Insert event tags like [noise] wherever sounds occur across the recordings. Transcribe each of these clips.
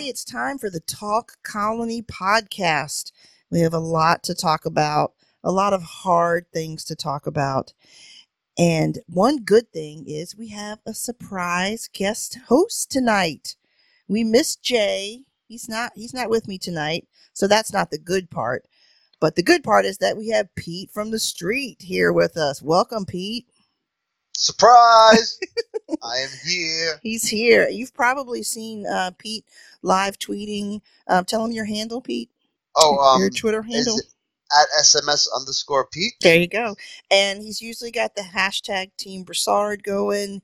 everybody. It's time for the Talk Colony podcast. We have a lot to talk about, a lot of hard things to talk about. And one good thing is we have a surprise guest host tonight. We miss Jay. He's not he's not with me tonight. So that's not the good part. But the good part is that we have Pete from the street here with us. Welcome, Pete. Surprise! [laughs] I am here. He's here. You've probably seen uh, Pete live tweeting. Um, tell him your handle, Pete. Oh, um, your Twitter handle at SMS underscore Pete. There you go. And he's usually got the hashtag Team Broussard going.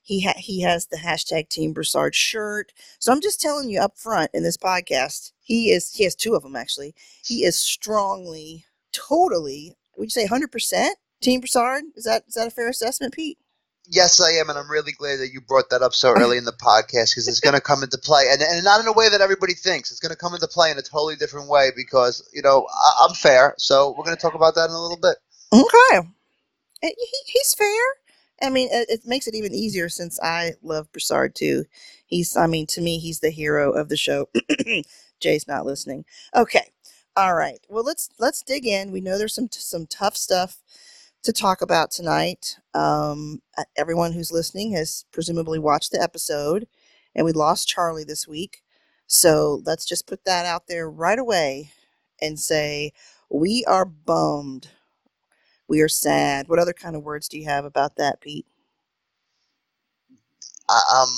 He ha- he has the hashtag Team Broussard shirt. So I'm just telling you up front in this podcast, he is he has two of them actually. He is strongly, totally. Would you say 100 percent Team Broussard? Is that is that a fair assessment, Pete? Yes, I am, and I'm really glad that you brought that up so early in the podcast because it's going to come into play, and, and not in a way that everybody thinks. It's going to come into play in a totally different way because you know I, am fair, so we're going to talk about that in a little bit. Okay, eh, he, he's fair. I mean, it, it, makes it even easier since I love Broussard too. He's, I mean, to me, he's the hero of the show. [clears throat] Jay's not listening. Okay, all right. Well, let's let's dig in. We know there's some some tough stuff to talk about tonight. Um, everyone who's listening has presumably watched the episode, and we lost Charlie this week. So let's just put that out there right away and say, we are bummed. We are sad. What other kind of words do you have about that, Pete? I, um,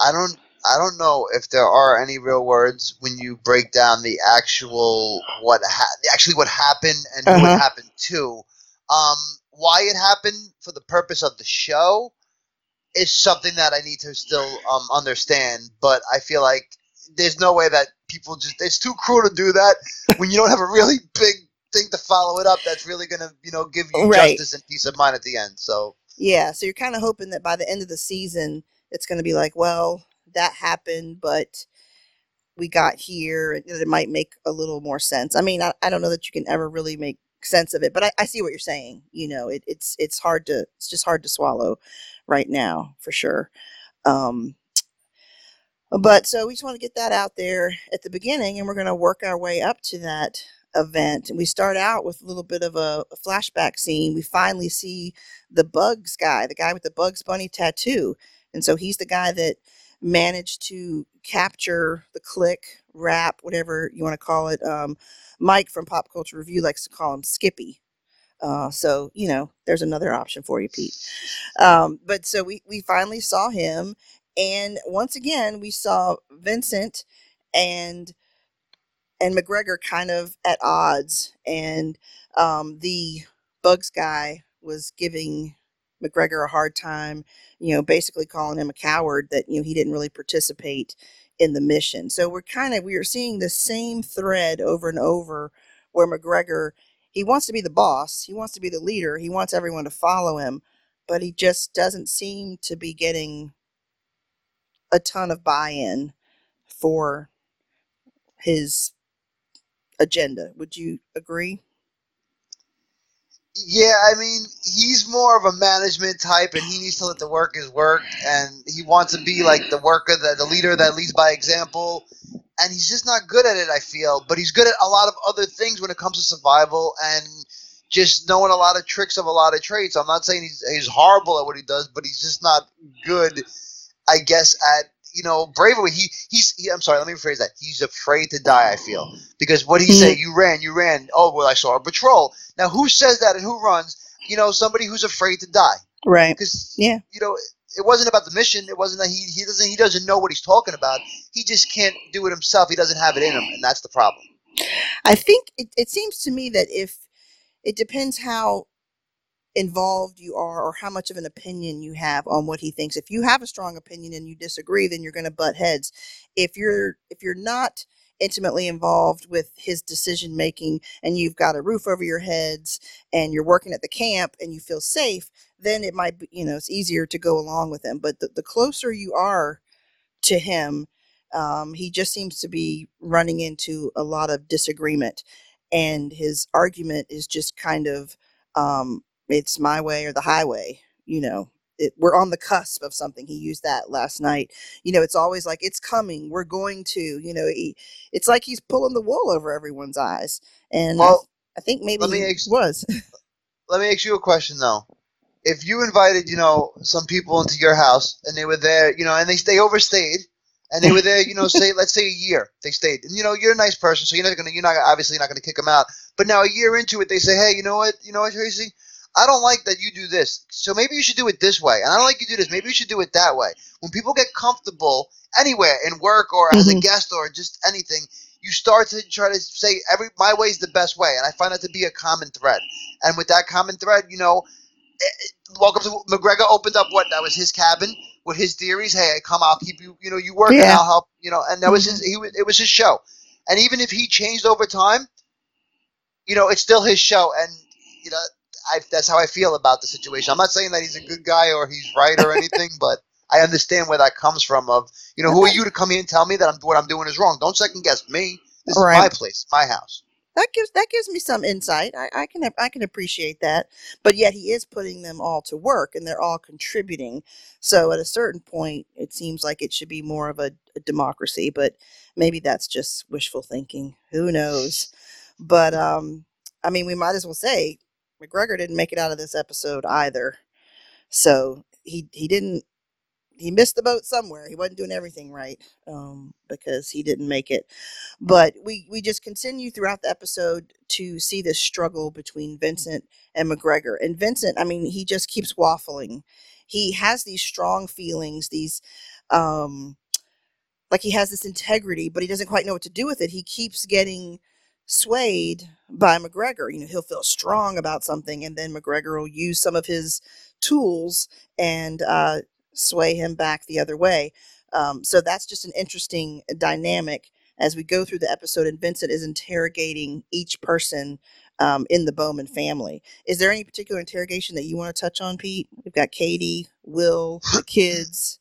I don't, I don't know if there are any real words when you break down the actual what ha- actually what happened and uh-huh. what happened to. Um, why it happened for the purpose of the show is something that I need to still um, understand. But I feel like there's no way that people just it's too cruel to do that when you don't have a really big thing to follow it up that's really gonna you know give you right. justice and peace of mind at the end. So yeah, so you're kind of hoping that by the end of the season it's gonna be like, well, that happened, but we got here, and it might make a little more sense. I mean, I, I don't know that you can ever really make sense of it. But I, I see what you're saying. You know, it, it's it's hard to it's just hard to swallow right now for sure. Um, but so we just want to get that out there at the beginning, and we're going to work our way up to that event. And we start out with a little bit of a, a flashback scene. We finally see the Bugs guy, the guy with the Bugs Bunny tattoo, and so he's the guy that managed to capture the click, rap, whatever you want to call it. Um, Mike from Pop Culture Review likes to call him Skippy. Uh, so you know, there's another option for you, Pete. Um, but so we we finally saw him, and once again we saw Vincent and and McGregor kind of at odds, and um, the Bugs guy was giving McGregor a hard time, you know, basically calling him a coward that you know he didn't really participate in the mission. So we're kind of we are seeing the same thread over and over where McGregor he wants to be the boss, he wants to be the leader, he wants everyone to follow him, but he just doesn't seem to be getting a ton of buy-in for his agenda. Would you agree? Yeah, I mean, he's more of a management type, and he needs to let the workers work, and he wants to be like the worker, the, the leader that leads by example, and he's just not good at it. I feel, but he's good at a lot of other things when it comes to survival and just knowing a lot of tricks of a lot of traits. I'm not saying he's he's horrible at what he does, but he's just not good, I guess, at you know, bravery. He he's he, I'm sorry, let me rephrase that. He's afraid to die. I feel because what he mm-hmm. say, you ran, you ran. Oh well, I saw a patrol. Now who says that and who runs? You know, somebody who's afraid to die. Right. Because yeah, you know, it wasn't about the mission. It wasn't that he he doesn't he doesn't know what he's talking about. He just can't do it himself. He doesn't have it in him, and that's the problem. I think it, it seems to me that if it depends how involved you are or how much of an opinion you have on what he thinks. If you have a strong opinion and you disagree, then you're going to butt heads. If you're if you're not intimately involved with his decision making and you've got a roof over your heads and you're working at the camp and you feel safe, then it might be, you know, it's easier to go along with him. But the, the closer you are to him, um, he just seems to be running into a lot of disagreement. And his argument is just kind of um, it's my way or the highway. You know, it, we're on the cusp of something. He used that last night. You know, it's always like it's coming. We're going to. You know, he, it's like he's pulling the wool over everyone's eyes. And well, I, I think maybe let me he was. [laughs] let me ask you a question though. If you invited, you know, some people into your house and they were there, you know, and they they overstayed and they were there, you know, say let's say a year they stayed, and you know you're a nice person, so you're not gonna, you're not obviously not gonna kick them out. But now a year into it, they say, hey, you know what, you know what, Tracy, I don't like that you do this, so maybe you should do it this way, and I don't like you do this, maybe you should do it that way. When people get comfortable anywhere in work or as mm-hmm. a guest or just anything, you start to try to say every my way is the best way, and I find that to be a common thread. And with that common thread, you know, eh, eh, welcome to McGregor opened up what that was his cabin with his theories. Hey, come, I'll keep you. You know, you work, yeah. and I'll help. You know, and that was his. Mm-hmm. He it was his show. And even if he changed over time, you know, it's still his show. And you know, I, that's how I feel about the situation. I'm not saying that he's a good guy or he's right or anything, but I understand where that comes from. Of you know, who are you to come here and tell me that I'm, what I'm doing is wrong? Don't second guess me. This right. is my place, my house that gives that gives me some insight. I, I can I can appreciate that, but yet he is putting them all to work, and they're all contributing. So at a certain point, it seems like it should be more of a, a democracy, but maybe that's just wishful thinking. Who knows? But um, I mean, we might as well say McGregor didn't make it out of this episode either. So he he didn't he missed the boat somewhere. He wasn't doing everything right um, because he didn't make it. But we we just continue throughout the episode to see this struggle between Vincent and McGregor. And Vincent, I mean, he just keeps waffling. He has these strong feelings, these um, like he has this integrity, but he doesn't quite know what to do with it. He keeps getting swayed by McGregor. You know, he'll feel strong about something, and then McGregor will use some of his tools and uh, sway him back the other way. Um, so that's just an interesting dynamic as we go through the episode, and Vincent is interrogating each person um, in the Bowman family. Is there any particular interrogation that you want to touch on, Pete? We've got Katie, Will, the kids.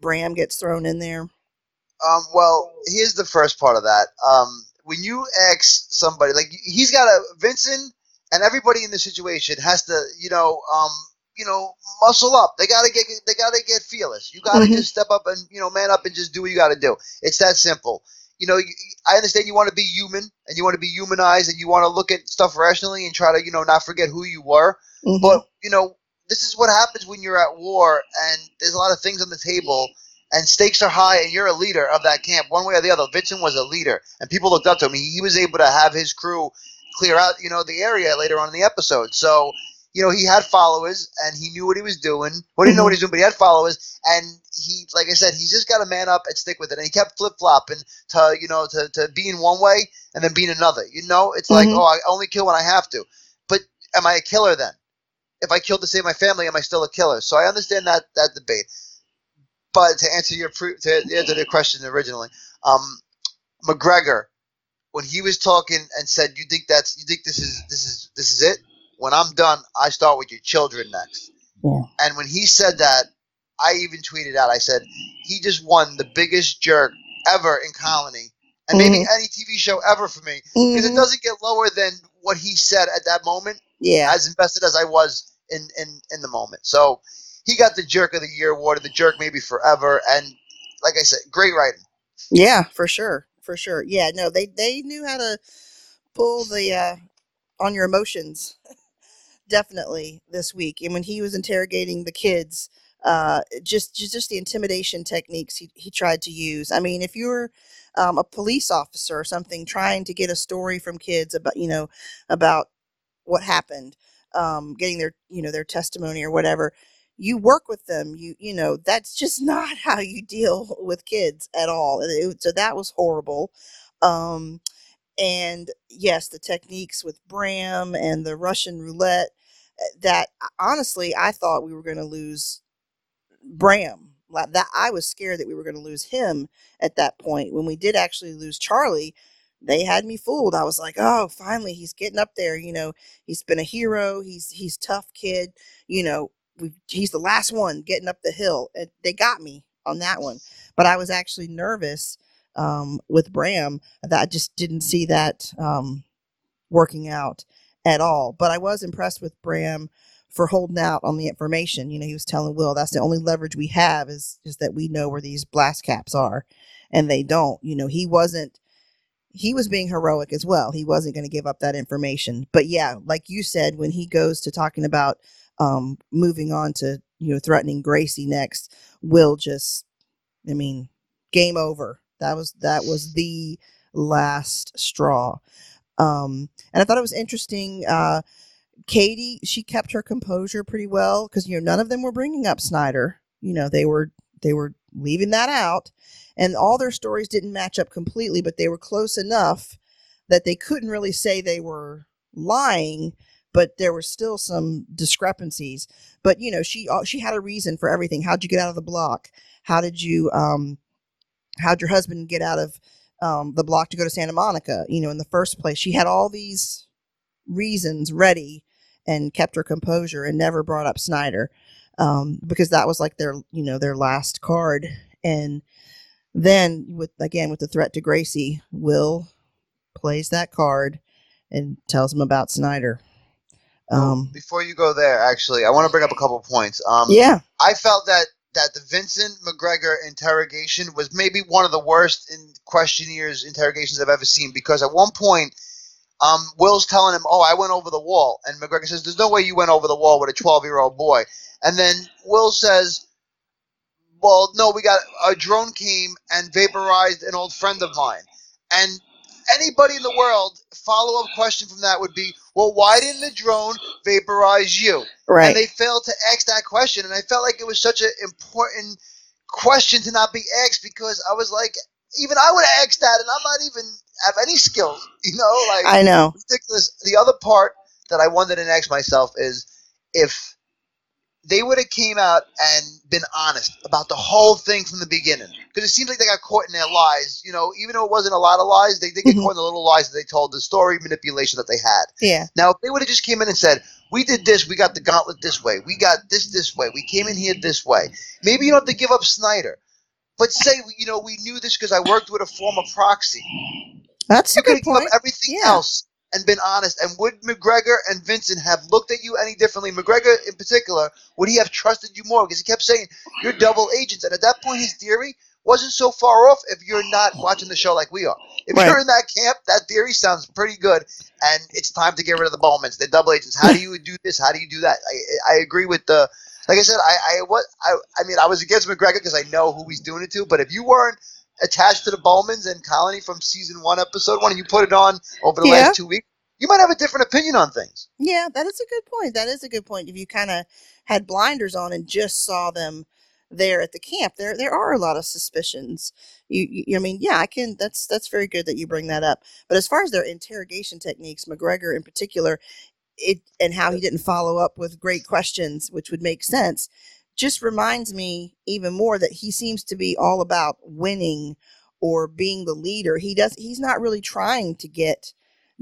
Bram gets thrown in there. Um, well, here's the first part of that. Um, when you ask somebody, like he's got a Vincent and everybody in the situation has to, you know, um, you know, muscle up. They gotta get they gotta get fearless. You gotta mm-hmm. just step up and you know, man up and just do what you gotta do. It's that simple. You know, I understand you want to be human and you want to be humanized and you want to look at stuff rationally and try to you know not forget who you were. Mm-hmm. But you know, this is what happens when you're at war and there's a lot of things on the table and stakes are high and you're a leader of that camp one way or the other. Vincent was a leader and people looked up to him. He was able to have his crew clear out, you know, the area later on in the episode. So you know, he had followers and he knew what he was doing. Well, he didn't know what he was doing, but he had followers. And he, like I said, he's just got to man up and stick with it. And he kept flip flopping to, you know, to, to being one way and then being another. You know, it's mm-hmm. like, oh, I only kill when I have to. But am I a killer then? If I killed to save my family, am I still a killer? So I understand that that debate. But to answer your to answer the question originally, um, McGregor, when he was talking and said, "You think that's you think this is this is this is it?" when I'm done, I start with your children next. Yeah. And when he said that, I even tweeted out, I said, he just won the biggest jerk ever in Colony. And mm-hmm. maybe any TV show ever for me. Because mm-hmm. it doesn't get lower than what he said at that moment. Yeah. As invested as I was in, in, in the moment. So he got the Jerk of the Year award, the Jerk maybe forever. And like I said, great writing. Yeah, for sure. For sure. Yeah, no, they, they knew how to pull the uh, on your emotions [laughs] definitely this week. And when he was interrogating the kids, uh, just, just just the intimidation techniques he, he tried to use. I mean, if you're um, a police officer or something trying to get a story from kids about you know about what happened, um, getting their you know their testimony or whatever, you work with them. You you know that's just [laughs] not how you deal with kids at all. So that was horrible. Um, and yes, the techniques with Bram and the Russian roulette that honestly I thought we were going to lose Bram. like That I was scared that we were going to lose him at that point. When we did actually lose Charlie, they had me fooled. I was like, "Oh, finally he's getting up there, you know. He's been a hero. He's he's tough kid, you know. We, he's the last one getting up the hill." And they got me on that one. But I was actually nervous um, with Bram that I just didn't see that um, working out at all. But I was impressed with Bram for holding out on the information. You know, he was telling Will that's the only leverage we have is is that we know where these blast caps are, and they don't. You know, he wasn't. He was being heroic as well. He wasn't going to give up that information. But yeah, like you said, when he goes to talking about um, moving on to you know threatening Gracie next, Will just, I mean, game over. That was that was the last straw. Um, and I thought it was interesting. Uh, Katie, she kept her composure pretty well because you know none of them were bringing up Snyder. You know they were they were leaving that out, and all their stories didn't match up completely, but they were close enough that they couldn't really say they were lying, but there were still some discrepancies. But you know she uh, she had a reason for everything. How'd you get out of the block? How did you um, how'd your husband get out of um, the block to go to Santa Monica? You know, in the first place, she had all these reasons ready and kept her composure and never brought up Snyder um, because that was like their you know their last card. And then with again with the threat to Gracie, Will plays that card and tells him about Snyder. Um, Before you go there, actually, I want to bring up a couple points. Um, yeah, I felt that that the Vincent McGregor interrogation was maybe one of the worst in questionnaires interrogations I've ever seen because at one point um, Will's telling him, "Oh, I went over the wall," and McGregor says, "There's no way you went over the wall with a 12 year old boy." And then Will says, "Well, no, we got a drone came and vaporized an old friend of mine." And anybody in the world follow up question from that would be, "Well, why didn't the drone vaporize you?" Right. And they failed to ask that question, and I felt like it was such an important question to not be asked because I was like, even I would have asked that, and I'm not even have any skills. [laughs] You know, like I know ridiculous. The other part that I wanted to ask myself is if they would have came out and been honest about the whole thing from the beginning. Because it seems like they got caught in their lies. You know, even though it wasn't a lot of lies, they did get Mhm. caught in the little lies that they told, the story manipulation that they had. yeah Now, if they would have just came in and said, "We did this, we got the gauntlet this way, we got this this way, we came in here this way," maybe you don't have to give up Snyder, but say, you know, we knew this because I worked with a former proxy. that's You a could good point up everything Yeah. else and been honest. And would McGregor and Vincent have looked at you any differently? McGregor, in particular, would he have trusted you more? Because he kept saying you're double agents, and at that point, his theory wasn't so far off. If you're not watching the show like we are, if Right. you're in that camp, that theory sounds pretty good. And it's time to get rid of the Bowmans. They're double agents. How do you do this? How do you do that? I, I agree with the. Like I said, I I what I, I mean I was against McGregor because I know who he's doing it to. But if you weren't attached to the Bowmans and Colony from season one, episode one, and you put it on over the Yeah. last two weeks, you might have a different opinion on things. Yeah, that is a good point. That is a good point. If you kind of had blinders on and just saw them there at the camp, there there are a lot of suspicions. You, you I mean, yeah, I can. That's that's very good that you bring that up. But as far as their interrogation techniques, McGregor in particular, it and how he didn't follow up with great questions, which would make sense, just reminds me even more that he seems to be all about winning or being the leader. He does. He's not really trying to get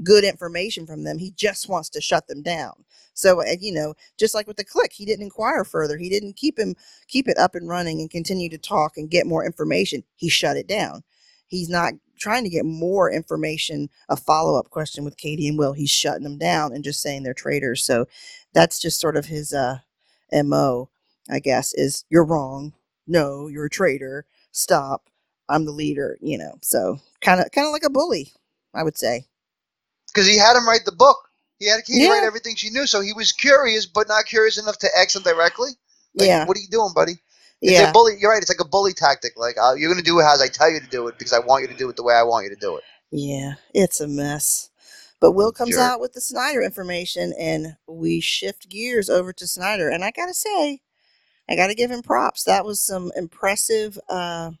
good information from them. He just wants to shut them down. So, uh, you know, just like with the click, he didn't inquire further. He didn't keep him keep it up and running and continue to talk and get more information. He shut it down. He's not trying to get more information, a follow up question with Katie and Will. He's shutting them down and just saying they're traitors. So that's just sort of his uh, MO, I guess, is you're wrong. No, you're a traitor. Stop. I'm the leader, you know. So kind of kind of like a bully, I would say. Because he had him write the book. He had Katie Yeah. write everything she knew, so he was curious, but not curious enough to ask him directly. Like, yeah. What are you doing, buddy? It's Yeah. a bully. You're right. It's like a bully tactic. Like uh, you're gonna do it as I tell you to do it because I want you to do it the way I want you to do it. Yeah, it's a mess. But Will comes Jerk. out with the Snyder information, and we shift gears over to Snyder. And I gotta say, I gotta give him props. That was some impressive, uh,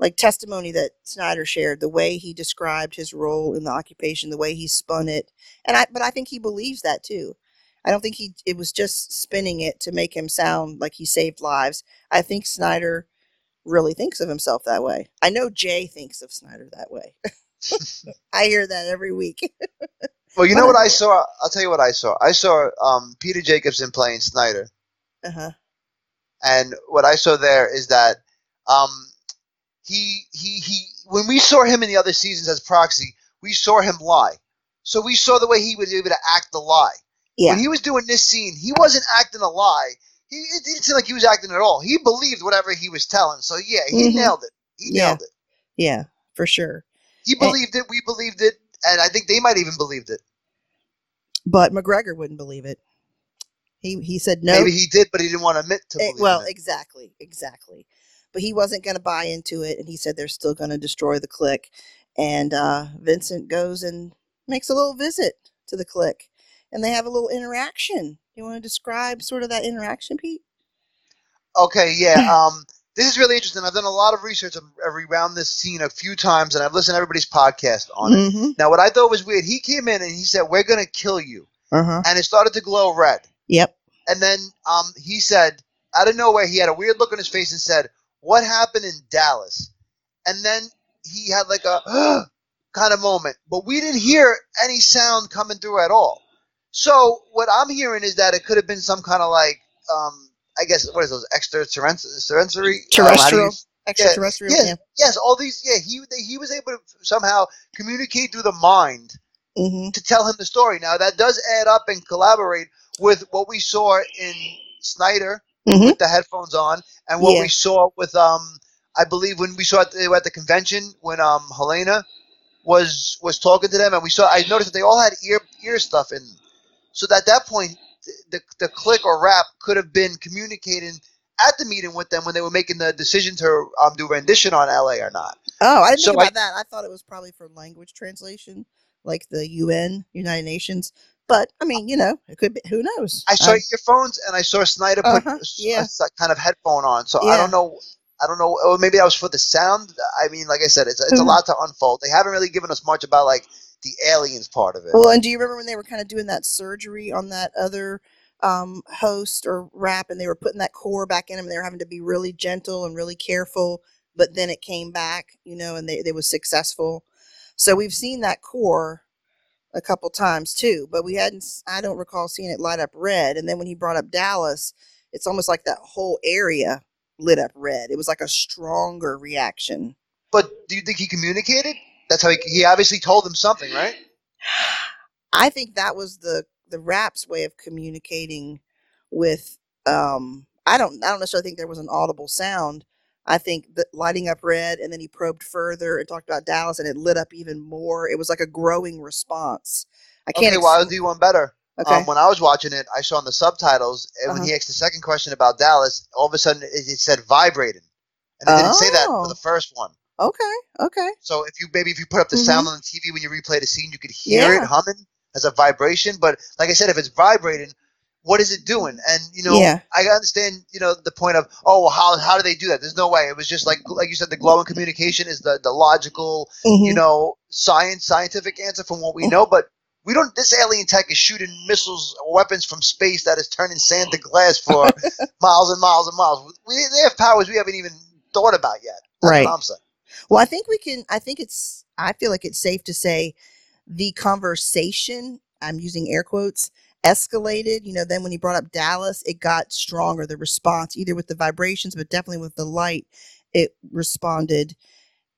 like testimony that Snyder shared. The way he described his role in the occupation, the way he spun it, and I. But I think he believes that too. I don't think he. It was just spinning it to make him sound like he saved lives. I think Snyder really thinks of himself that way. I know Jay thinks of Snyder that way. [laughs] I hear that every week. [laughs] Well, you know What I saw? I'll tell you what I saw. I saw um, Peter Jacobson playing Snyder, uh huh. And what I saw there is that um, he he he. When we saw him in the other seasons as proxy, we saw him lie. So we saw the way he was able to act the lie. Yeah. When he was doing this scene, he wasn't acting a lie. He it didn't seem like he was acting at all. He believed whatever he was telling. So yeah, he Mhm. nailed it. He Yeah. nailed it. Yeah, for sure. He believed it. We believed it, and I think they might even believed it. But McGregor wouldn't believe it. He he said no. Maybe he did, but he didn't want to admit to. Eh, believing well, it. exactly, exactly. But he wasn't going to buy into it, and he said they're still going to destroy the click. And uh, Vincent goes and makes a little visit to the click, and they have a little interaction. You want to describe sort of that interaction, Pete? Okay, yeah. [clears throat] Um, this is really interesting. I've done a lot of research on- around this scene a few times, and I've listened to everybody's podcast on it. Mm-hmm. Now, what I thought was weird, he came in and he said, "We're gonna kill you," Uh huh. and it started to glow red. Yep. And then um, he said, out of nowhere, he had a weird look on his face and said, "What happened in Dallas?" And then he had like a [gasps] kind of moment, but we didn't hear any sound coming through at all. So what I'm hearing is that it could have been some kind of like, um, I guess, what is those extraterrestrial? Terrestrial, extraterrestrial. yeah. Yeah. Yes, all these. Yeah, he he was able to somehow communicate through the mind Mm-hmm. to tell him the story. Now that does add up and collaborate with what we saw in Snyder Mhm. with the headphones on, and what Yeah. we saw with um, I believe when we saw at the, at the convention when um Helena was was talking to them, and we saw I noticed that they all had ear ear stuff in. So that at that point, the the click or rap could have been communicating at the meeting with them when they were making the decision to um, do rendition on LA or not. Oh, I didn't So think I- about that. I thought it was probably for language translation, like the UN, United Nations. But I mean, you know, it could be. Who knows? I saw Um, earphones and I saw Snyder put Uh-huh, yeah. a kind of headphone on. So I don't know. I don't know. Or maybe that was for the sound. I mean, like I said, it's it's a Mhm. lot to unfold. They haven't really given us much about like the aliens part of it. Well, and do you remember when they were kind of doing that surgery on that other um, host or rap, and they were putting that core back in him, and they were having to be really gentle and really careful, but then it came back, you know, and they they was successful. So we've seen that core a couple times too, but we hadn't, I don't recall seeing it light up red. And then when he brought up Dallas, it's almost like that whole area lit up red. It was like a stronger reaction. but do you think he communicated? That's how he, he obviously told them something, right? I think that was the the rap's way of communicating with um I don't I don't necessarily think there was an audible sound. I think that lighting up red and then he probed further and talked about Dallas and it lit up even more. It was like a growing response. I can't Okay, well, I'll do one better. okay. Um, when I was watching it, I saw in the subtitles, and when Uh-huh. he asked the second question about Dallas, all of a sudden it, it said vibrating, and it didn't say that for Oh. the first one. okay. Okay. So if you maybe if you put up the Mhm. sound on the TV when you replay the scene, you could hear Yeah. it humming as a vibration. But like I said, if it's vibrating, what is it doing? And you know, Yeah. I understand you know the point of oh well, how how do they do that? There's no way. It was just like like you said, the glowing communication is the the logical you Mhm. know science scientific answer from what we Mhm. know, but. We don't. This alien tech is shooting missiles or weapons from space that is turning sand to glass for [laughs] miles and miles and miles. We, they have powers we haven't even thought about yet. Right. I'm saying. Well, I think we can. I think it's. I feel like it's safe to say the conversation. I'm using air quotes. Escalated. You know, then when he brought up Dallas, it got stronger. The response, either with the vibrations, but definitely with the light, it responded.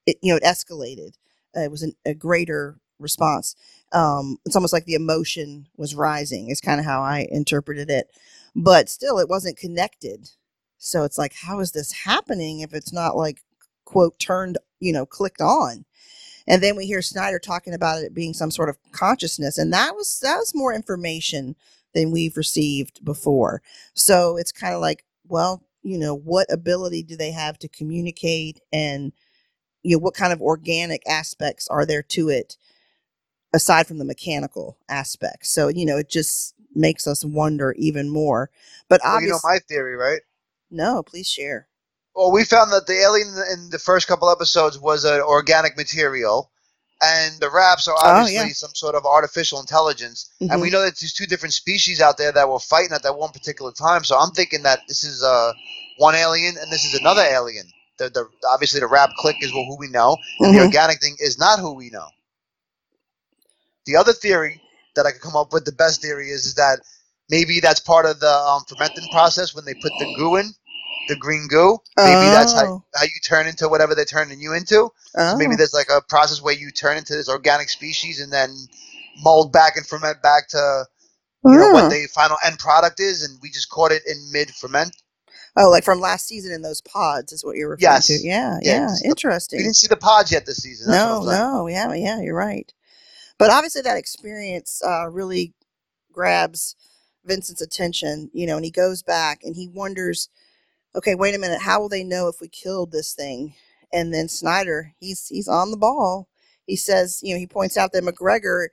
It you know it escalated. Uh, it was an, a greater response. Um, it's almost like the emotion was rising. Is kind of how I interpreted it, but still, it wasn't connected. So it's like, how is this happening if it's not like quote turned you know clicked on and then we hear snyder talking about it being some sort of consciousness. And that was that was more information than we've received before. So it's kind of like well you know what ability do they have to communicate? And you know what kind of organic aspects are there to it aside from the mechanical aspects? So you know it just makes us wonder even more. But Well, you obviously know my theory, right? no please share Well, we found that the alien in the- first couple episodes was an organic material, and the raps are Oh, obviously yeah. some sort of artificial intelligence. And we know that there's two different species out there that were fighting at that one particular time. So I'm thinking that this is uh, one alien and this is another alien. The, the obviously the rap click is who we know, and the Mhm. organic thing is not who we know. The other theory that I could come up with, the best theory is, is that maybe that's part of the um, fermenting process when they put the goo in, the green goo. Maybe that's how, Oh. how you turn into whatever they're turning you into. oh. So maybe there's like a process where you turn into this organic species and then mold back and ferment back to you know what the final end product is, and we just caught it in mid ferment. Oh, like from last season in those pods is what you're referring Yes. to. Yeah, Yeah, yeah. Interesting. We didn't see the pods yet this season. That's no, no, yeah, yeah, you're right. But obviously, that experience uh, really grabs Vincent's attention, you know, and he goes back and he wonders, okay, wait a minute, how will they know if we killed this thing? And then Snyder, he's he's on the ball. He says, you know, he points out that McGregor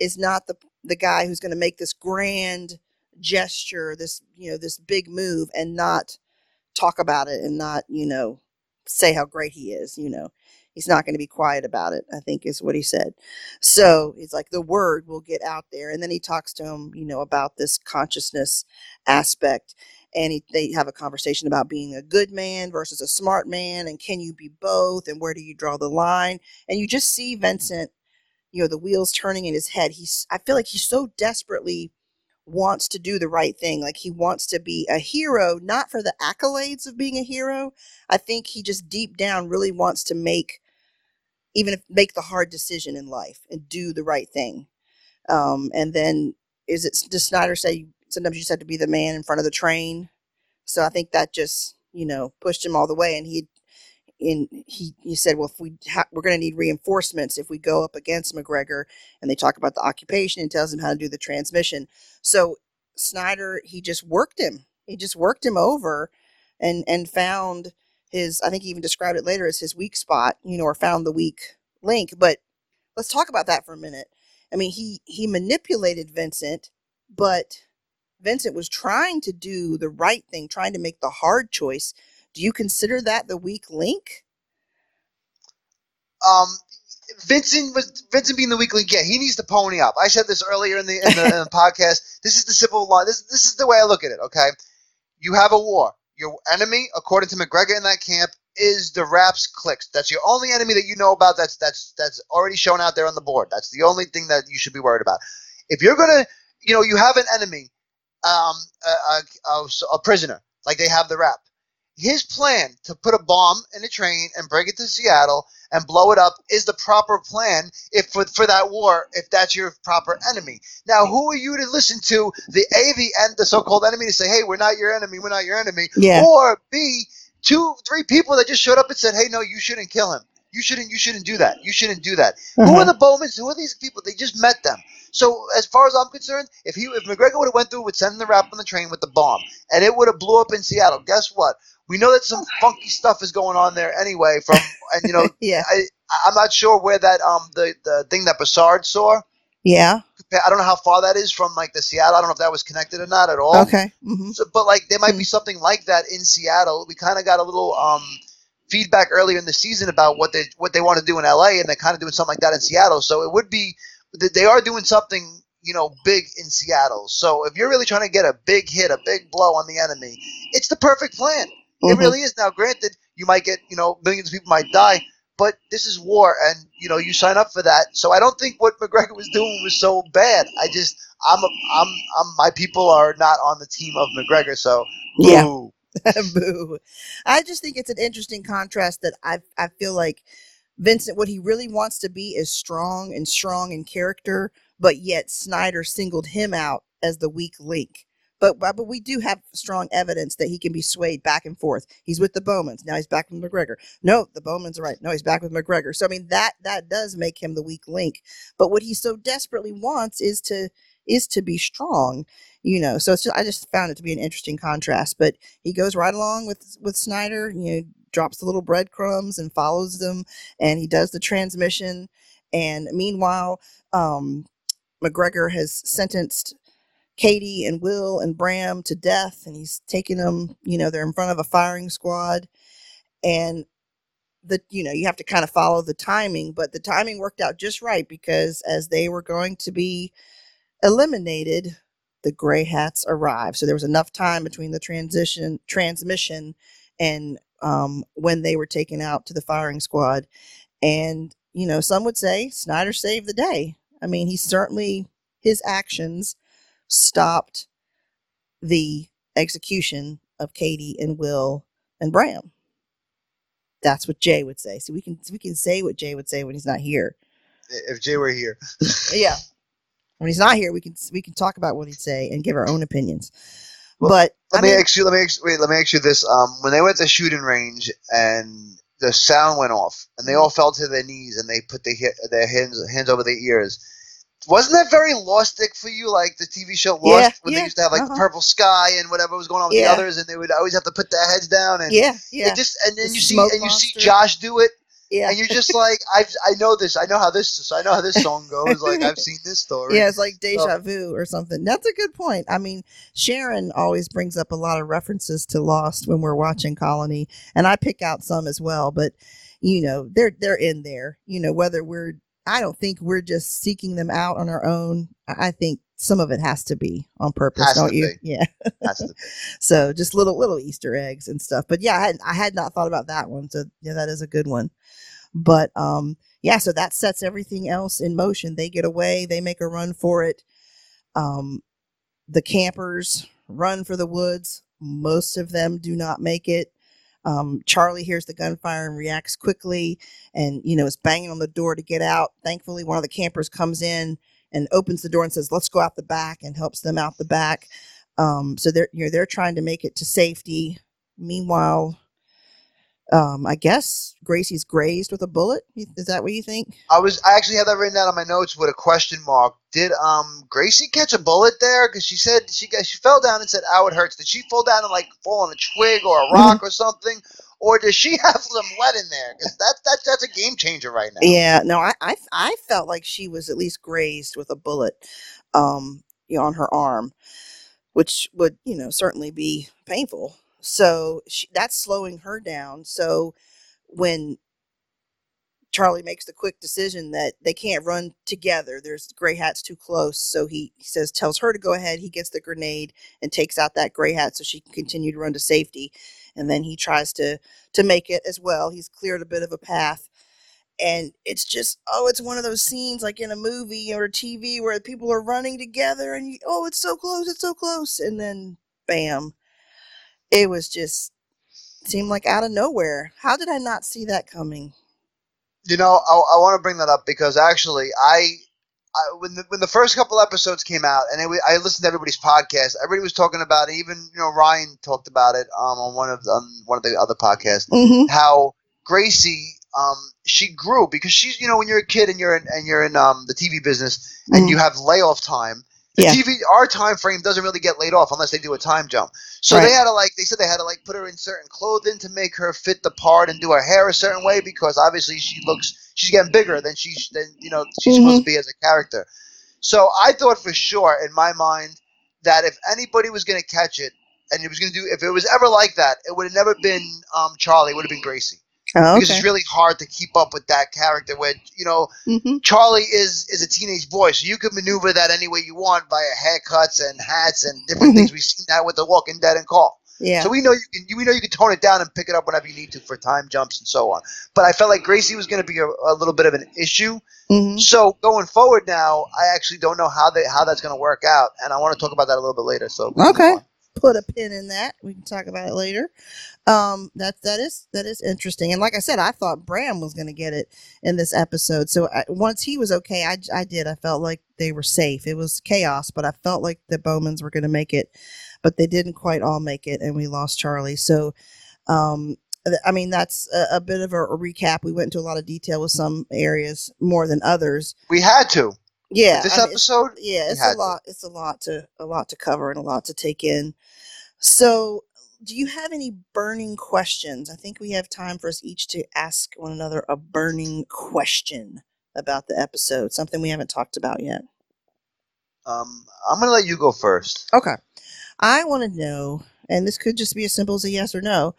is not the the guy who's going to make this grand gesture, this you know, this big move, and not talk about it and not you know say how great he is. You know, he's not going to be quiet about it. I think is what he said. So he's like the word will get out there, and then he talks to him, you know, about this consciousness aspect. And he, they have a conversation about being a good man versus a smart man, and can you be both, and where do you draw the line? And you just see Vincent, you know, the wheels turning in his head. He's, I feel like he so desperately wants to do the right thing. Like he wants to be a hero, not for the accolades of being a hero. I think he just deep down really wants to make, even if make the hard decision in life and do the right thing. Um, and then is it does Snyder say sometimes you just have to be the man in front of the train? So I think that just you know pushed him all the way, and he in he he said, well, if we ha- we're going to need reinforcements if we go up against McGregor, and they talk about the occupation and tells him how to do the transmission. So Snyder he just worked him. He just worked him over, and and found his. I think he even described it later as his weak spot. You know, or found the weak link. But let's talk about that for a minute. I mean, he he manipulated Vincent, but Vincent was trying to do the right thing, trying to make the hard choice. Do you consider that the weak link? Um, Vincent was Vincent being the weak link. Yeah, he needs to pony up. I said this earlier in the in the, in the [laughs] podcast. This is the simple law. This this is the way I look at it. Okay, you have a war. Your enemy, according to McGregor in that camp, is the Raps clicks. That's your only enemy that you know about. That's that's that's already shown out there on the board. That's the only thing that you should be worried about. If you're gonna, you know, you have an enemy, um, a, a, a, a prisoner, like they have the Rap. His plan to put a bomb in a train and bring it to Seattle and blow it up is the proper plan if for, for that war if that's your proper enemy now who are you to listen to the a the and the so-called enemy to say hey we're not your enemy we're not your enemy Yeah. or b two three people that just showed up and said hey no you shouldn't kill him you shouldn't you shouldn't do that you shouldn't do that who Uh-huh. are the Bowmans? Who are these people? They just met them. So as far as I'm concerned, if he if McGregor would have went through with sending the rap on the train with the bomb, and it would have blew up in Seattle, guess what? We know that some funky stuff is going on there anyway. From [laughs] and you know, yeah, I I'm not sure where that um the the thing that Broussard saw. yeah, I don't know how far that is from like the Seattle. I don't know if that was connected or not at all. okay, hmm So, but like there might Hmm. be something like that in Seattle. We kind of got a little um, feedback earlier in the season about what they what they want to do in LA, and they're kind of doing something like that in Seattle. So it would be that they are doing something you know big in Seattle. So if you're really trying to get a big hit, a big blow on the enemy, it's the perfect plan. It Mhm. really is. Now, granted, you might get you know millions of people might die. But this is war, and you know you sign up for that. So I don't think what McGregor was doing was so bad. I just I'm a, I'm I'm my people are not on the team of McGregor, so Yeah. boo. [laughs] Boo. I just think it's an interesting contrast that I I feel like Vincent what he really wants to be is strong and strong in character, but yet Snyder singled him out as the weak link. But but we do have strong evidence that he can be swayed back and forth. He's with the Bowmans. Now he's back with McGregor. No, the Bowmans are right. No, he's back with McGregor. So I mean that that does make him the weak link. But what he so desperately wants is to is to be strong, you know. So it's just, I just found it to be an interesting contrast. But he goes right along with with Snyder. You know, drops the little breadcrumbs and follows them, and he does the transmission. And meanwhile, um, McGregor has sentenced Katie and Will and Bram to death, and he's taking them. You know, they're in front of a firing squad, and the you know you have to kind of follow the timing, but the timing worked out just right because as they were going to be eliminated, the gray hats arrived. So there was enough time between the transition transmission and um, when they were taken out to the firing squad. And you know, some would say Snyder saved the day. I mean, he certainly his actions stopped the execution of Katie and Will and Bram. That's what Jay would say. So we can we can say what Jay would say when he's not here. If Jay were here, Yeah. When he's not here, we can we can talk about what he'd say and give our own opinions. Well, but Let I me mean, ask you. Let me ask, wait. Let me ask you this. Um, when they went to shooting range and the sound went off, and they all fell to their knees and they put their their hands hands over their ears. Wasn't that very Lostic for you? Like the TV show Lost, Yeah, when yeah, they used to have like uh-huh. the purple sky and whatever was going on with Yeah. the others, and they would always have to put their heads down and yeah, yeah, it just and then The you see and you see. Josh do it, yeah. and you're just like, I I know this, I know how this, I know how this song [laughs] goes. Like I've seen this story. Yeah, it's like deja vu or something. That's a good point. I mean, Sharon always brings up a lot of references to Lost when we're watching Colony, and I pick out some as well. But you know, they're they're in there. You know, whether we're I don't think we're just seeking them out on our own. I think some of it has to be on purpose, Has don't you? be. Yeah. [laughs] So just little little Easter eggs and stuff. But yeah, I had I had not thought about that one. So yeah, that is a good one. But um yeah, so that sets everything else in motion. They get away, they make a run for it. Um the campers run for the woods. Most of them do not make it. Um, Charlie hears the gunfire and reacts quickly and, you know, is banging on the door to get out. Thankfully, one of the campers comes in and opens the door and says, let's go out the back and helps them out the back. Um, so they're you know they're trying to make it to safety. Meanwhile, um, I guess Gracie's grazed with a bullet. Is that what you think? I was I actually had that written down on my notes with a question mark. Did um Gracie catch a bullet there? Because she said she got- she fell down and said, "Ow, it hurts." Did she fall down and like fall on a twig or a rock [laughs] or something, or does she [laughs] have some lead in there? Because that that that's a game changer right now. Yeah, no, I, I I felt like she was at least grazed with a bullet, um, you know, on her arm, which would you know certainly be painful. So she, that's slowing her down. So when Charlie makes the quick decision that they can't run together. There's gray hats too close. So he, he says, tells her to go ahead. He gets the grenade and takes out that gray hat so she can continue to run to safety. And then he tries to to make it as well. He's cleared a bit of a path. And it's just, oh, it's one of those scenes like in a movie or a TV where people are running together and you, oh, it's so close, it's so close. And then bam. It was just seemed like out of nowhere. How did I not see that coming? You know, I, I want to bring that up because actually, I, I when the when the first couple episodes came out, and it, I listened to everybody's podcast. Everybody was talking about it. Even you know Ryan talked about it um, on one of the, on one of the other podcasts. Mm-hmm. How Gracie, um, she grew because she's you know when you're a kid and you're in and you're in um, the TV business and Mhm. you have layoff time. The Yeah. TV, our time frame doesn't really get laid off unless they do a time jump. So Right. they had to like, they said they had to like put her in certain clothing to make her fit the part and do her hair a certain way because obviously she looks, she's getting bigger than she's, than you know, she's supposed to be as a character. So I thought for sure in my mind that if anybody was going to catch it and it was going to do, if it was ever like that, it would have never been um, Charlie. It would have been Gracie Oh, because it's really hard to keep up with that character. Where you know mm-hmm. Charlie is is a teenage boy, so you can maneuver that any way you want via haircuts and hats and different things. We've seen that with The Walking Dead and Carl. Yeah. So we know you can we know you can tone it down and pick it up whenever you need to for time jumps and so on. But I felt like Gracie was going to be a, a little bit of an issue. hmm So going forward now, I actually don't know how they how that's going to work out, and I want to talk about that a little bit later. So Okay. Put a pin in that. We can talk about it later. Um, that that is that is interesting. And like I said, I thought Bram was going to get it in this episode. So I, once he was okay, I I did. I felt like they were safe. It was chaos, but I felt like the Bowmans were going to make it, but they didn't quite all make it, and we lost Charlie. So, um, I mean that's a, a bit of a, a recap. We went into a lot of detail with some areas more than others. We had to Yeah, this I mean, it's- episode. yeah it's a to. lot it's a lot to a lot to cover and a lot to take in so do you have any burning questions i think we have time for us each to ask one another a burning question about the episode something we haven't talked about yet Um, I'm going to let you go first. okay i want to know and this could just be as simple as a yes or no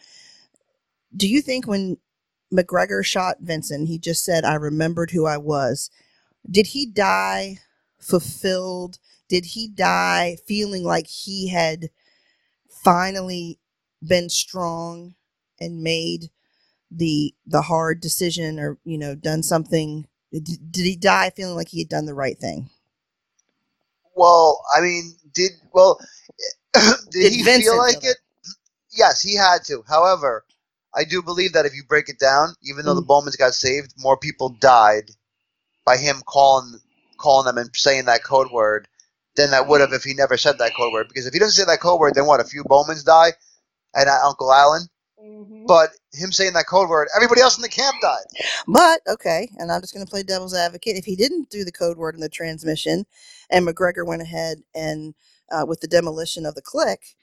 do you think when mcgregor shot vincent he just said i remembered who i was did he die fulfilled did he die feeling like he had finally been strong and made the the hard decision or you know done something did, did he die feeling like he had done the right thing Well, I mean, did well? [clears throat] did, Did he Vincent feel like it? Yes, he had to. However, I do believe that if you break it down, even though the Mm-hmm. Bowmans got saved, more people died by him calling calling them and saying that code word than that would have if he never said that code word. Because if he doesn't say that code word, then what? A few Bowmans die, and uh, Uncle Alan. Mm-hmm. But him saying that code word, everybody else in the camp died. But okay, and I'm just going to play devil's advocate. If he didn't do the code word in the transmission, and McGregor went ahead and uh, with the demolition of the click,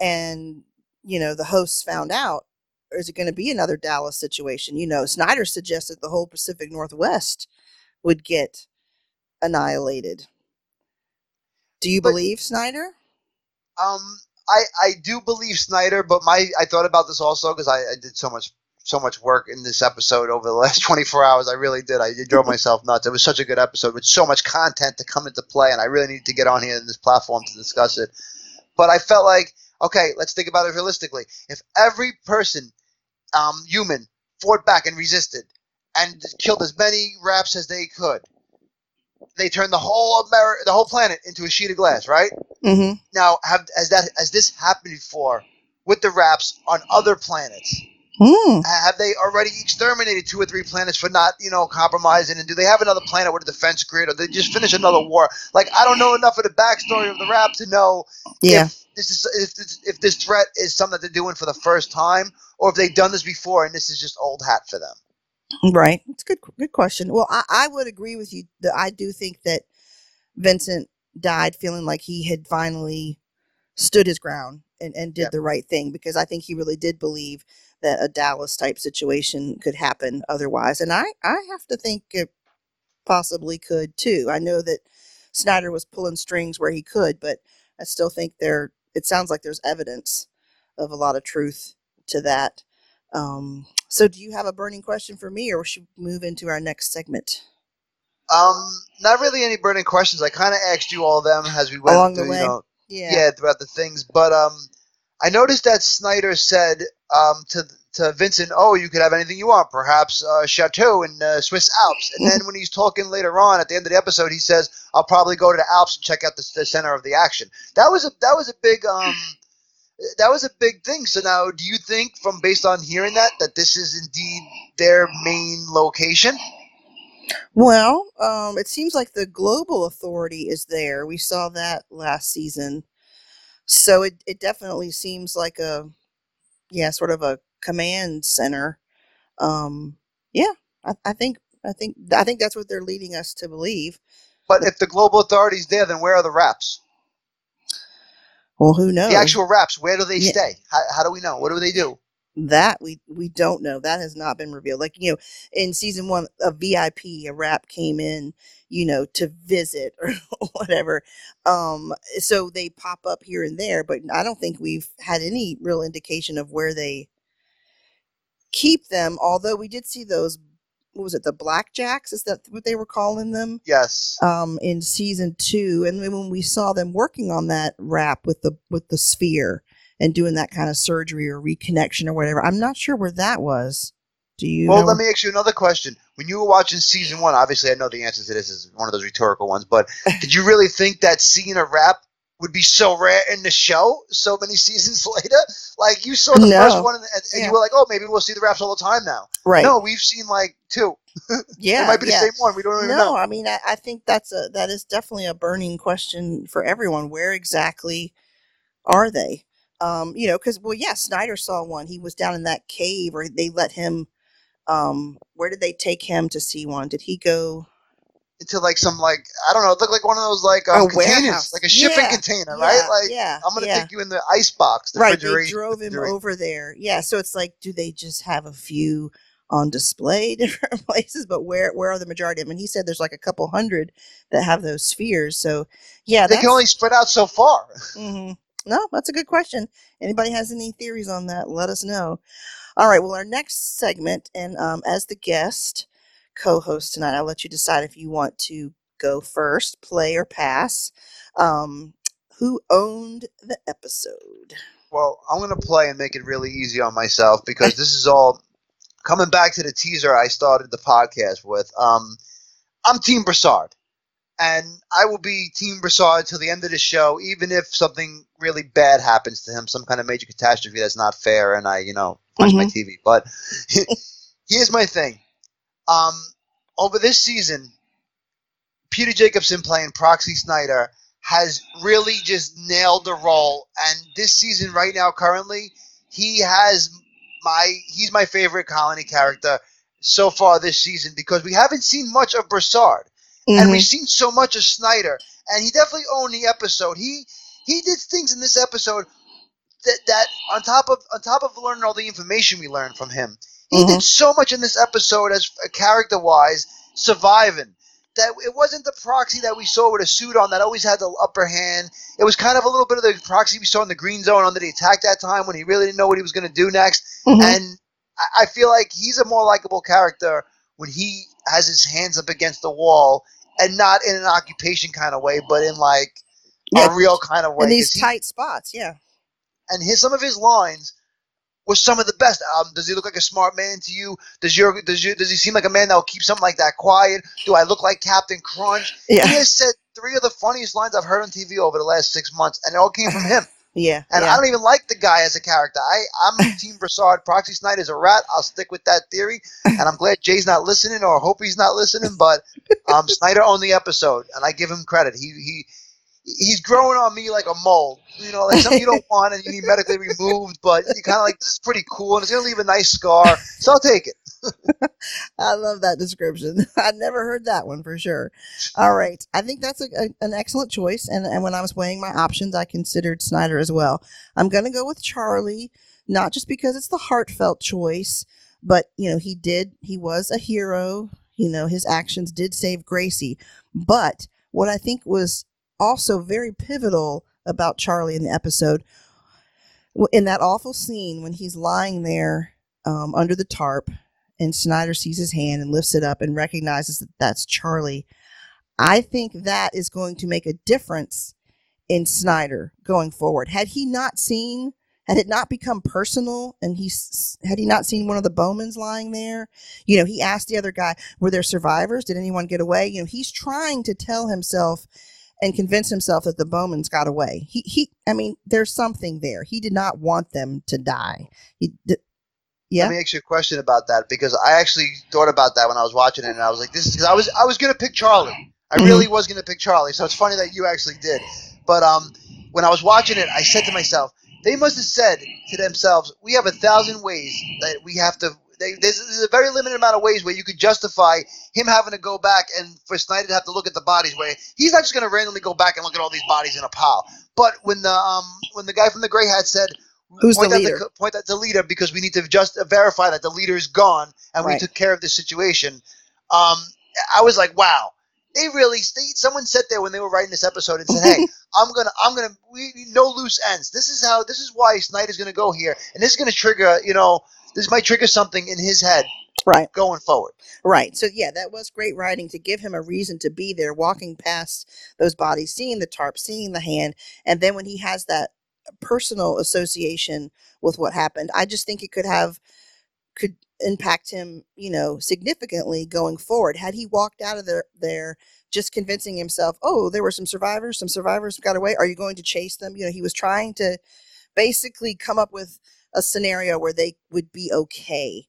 and you know the hosts found out, is it going to be another Dallas situation? You know, Snyder suggested the whole Pacific Northwest would get annihilated. Do you But- believe Snyder? Um, I I do believe Snyder, but my I thought about this also because I, I did so much so much work in this episode over the [laughs] last 24 hours. I really did. I drove myself nuts. It was such a good episode with so much content to come into play, and I really needed to get on here in this platform to discuss it. But I felt like, okay, let's think about it realistically. If every person, um, human, fought back and resisted and killed as many raps as they could, they turned the whole Ameri- the whole planet into a sheet of glass, right? Mm-hmm. Now, have has that has this happened before with the Raps on other planets? Hmm. Have they already exterminated two or three planets for not, you know, compromising? And do they have another planet with a defense grid, or they just finish another war? Like, I don't know enough of the backstory of the Rap to know Yeah. if this is if this, if this threat is something that they're doing for the first time, or if they've done this before and this is just old hat for them. Right. It's a good good question. Well, I, I would agree with you that I do think that Vincent died feeling like he had finally stood his ground and, and did Yep. the right thing because I think he really did believe that a Dallas type situation could happen otherwise. And I, I have to think it possibly could too. I know that Snyder was pulling strings where he could, but I still think there it sounds like there's evidence of a lot of truth to that. Um, so, do you have a burning question for me, or should we move into our next segment? Um, not really any burning questions. I kind of asked you all of them as we went Along the through, way? you know, Yeah. yeah. throughout the things. But um, I noticed that Snyder said um to to Vincent, "Oh, you could have anything you want, perhaps a chateau in the Swiss Alps." And then when he's talking later on at the end of the episode, he says, "I'll probably go to the Alps and check out the, the center of the action." That was a that was a big um. That was a big thing. So now, do you think, from based on hearing that, that this is indeed their main location? Well, um, it seems like the global authority is there. We saw that last season, so it it definitely seems like a yeah, sort of a command center. Um, yeah, I, I think I think I think that's what they're leading us to believe. But if the global authority's there, then where are the raps? Well, who knows? The actual raps, where do they Yeah. stay? How, how do we know? What do they do? that we we don't know that has not been revealed like you know in season one a vip a rap came in you know to visit [laughs] or whatever um so they pop up here and there but i don't think we've had any real indication of where they keep them although we did see those what was it the blackjacks is that what they were calling them Yes. um in season two and when we saw them working on that rap with the with the sphere and doing that kind of surgery or reconnection or whatever i'm not sure where that was do you Well, know let me ask you another question. When you were watching season one, obviously I know the answer to this is one of those rhetorical ones, but [laughs] did you really think that seeing a rap would be so rare in the show so many [laughs] seasons later? Like you saw the No. first one and, and Yeah. you were like, oh, maybe we'll see the raps all the time now. right No, we've seen like two. [laughs] yeah it might be the yeah. same one. We don't even no know. i mean I, I think that's a that is definitely a burning question for everyone where exactly are they um you know because well yeah snyder saw one he was down in that cave or they let him um where did they take him to see one did he go Into like some like I don't know, it looked like one of those like A um, containers, warehouse. like a shipping Yeah, container, yeah, right? Like yeah. I'm gonna take you in the ice box, the right they drove him over there. Yeah so it's like do they just have a few on display [laughs] different places? But where where are the majority of them and he said there's like a couple hundred that have those spheres so yeah They can only spread out so far. [laughs] Mm-hmm. no that's a good question. Anybody has any theories on that let us know. All right well our next segment and um, as the guest co-host tonight i'll let you decide if you want to go first play or pass um, who owned the episode Well, I'm gonna play and make it really easy on myself because this is all coming back to the teaser I started the podcast with. Um, I'm Team Broussard, and I will be Team Broussard till the end of the show, even if something really bad happens to him, some kind of major catastrophe that's not fair, and I, you know, punch my TV. But [laughs] here's my thing: um, over this season, Peter Jacobson playing Proxy Snyder has really just nailed the role. And this season, right now, currently, he has my he's my favorite colony character so far this season because we haven't seen much of Broussard, and Mhm. we've seen so much of Snyder, and he definitely owned the episode. He he did things in this episode that that on top of on top of learning all the information we learned from him, he Mhm. did so much in this episode as character wise, surviving. That it wasn't the proxy that we saw with a suit on that always had the upper hand. It was kind of a little bit of the proxy we saw in the green zone under the attack that time when he really didn't know what he was going to do next. Mhm. And I- I feel like he's a more likable character when he has his hands up against the wall and not in an occupation kind of way, but in like Yeah. a real kind of way. in these 'cause he- tight spots, yeah. and his some of his lines were some of the best. Um, does he look like a smart man to you? Does your does you does he seem like a man that will keep something like that quiet? Do I look like Captain Crunch? Yeah. He has said three of the funniest lines I've heard on TV over the last six months, and it all came from him. [laughs] Yeah. And yeah. I don't even like the guy as a character. I I'm [laughs] Team Broussard. Proxy is a rat. I'll stick with that theory. And I'm glad Jay's not listening, or hope he's not listening. But um, Snyder owned the episode, and I give him credit. He he he's growing on me like a mole. You know, like something you don't [laughs] want and you need medically removed, but you're kind of like this is pretty cool, and it's gonna leave a nice scar. So I'll take it. [laughs] I love that description. [laughs] I'd never heard that one for sure. All right. I think that's a, a, an excellent choice. And, and when I was weighing my options, I considered Snyder as well. I'm going to go with Charlie, not just because it's the heartfelt choice, but, you know, he did, he was a hero. You know, his actions did save Gracie. But what I think was also very pivotal about Charlie in the episode, in that awful scene when he's lying there um, under the tarp and Snyder sees his hand and lifts it up and recognizes that that's Charlie. I think that is going to make a difference in Snyder going forward. Had he not seen, had it not become personal, and he had he not seen one of the Bowmans lying there, you know, he asked the other guy, "Were there survivors? Did anyone get away?" You know, he's trying to tell himself and convince himself that the Bowmans got away. He, he, I mean, there's something there. He did not want them to die. He, d- yeah. Let me ask you a question about that because I actually thought about that when I was watching it, and I was like, "This is." Because I was I was gonna pick Charlie. I Mhm. really was gonna pick Charlie. So it's funny that you actually did. But um, when I was watching it, I said to myself, they must have said to themselves, "We have a thousand ways that we have to." They, there's, there's a very limited amount of ways where you could justify him having to go back and for Snyder to have to look at the bodies. Where he's not just going to randomly go back and look at all these bodies in a pile. But when the um when the guy from the Gray Hat said, Who's the point out leader? co- point at the leader because we need to just verify that the leader is gone and we took care of this situation. Um, I was like, wow, they really. They, someone sat there when they were writing this episode and said, hey, [laughs] I'm gonna, I'm gonna, we no loose ends. This is how, this is why Snyder's gonna go here, and this is gonna trigger, you know, this might trigger something in his head Right. going forward. Right. So yeah, that was great writing to give him a reason to be there, walking past those bodies, seeing the tarp, seeing the hand, and then when he has that personal association with what happened, I just think it could have could impact him, you know, significantly going forward. Had he walked out of there there just convincing himself, "Oh, there were some survivors, some survivors got away. Are you going to chase them?" You know, he was trying to basically come up with a scenario where they would be okay